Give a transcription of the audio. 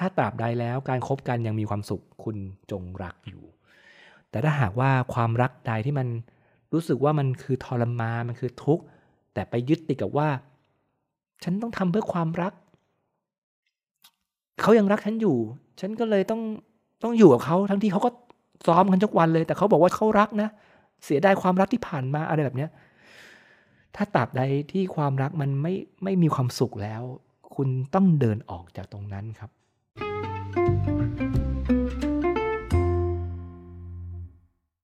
ถ้าตราบใดแล้วการครบกันยังมีความสุขคุณจงรักอยู่ แต่ถ้าหากว่าความรักใดที่มันรู้สึกว่ามันคือทรมานมันคือทุกข์แต่ไปยึดติดกับว่า ฉันต้องทำเพื่อความรัก เขายังรักฉันอยู่ ฉันก็เลยต้องต้องอยู่กับเขาทั้งที่เขาก็ซ้อมกันทุกวันเลย แต่เขาบอกว่าเขารักนะ เสียดายความรักที่ผ่านมาอะไรแบบเนี้ยถ้าตราบใดที่ความรักมันไม่ไม่มีความสุขแล้ว คุณต้องเดินออกจากตรงนั้นครับ Música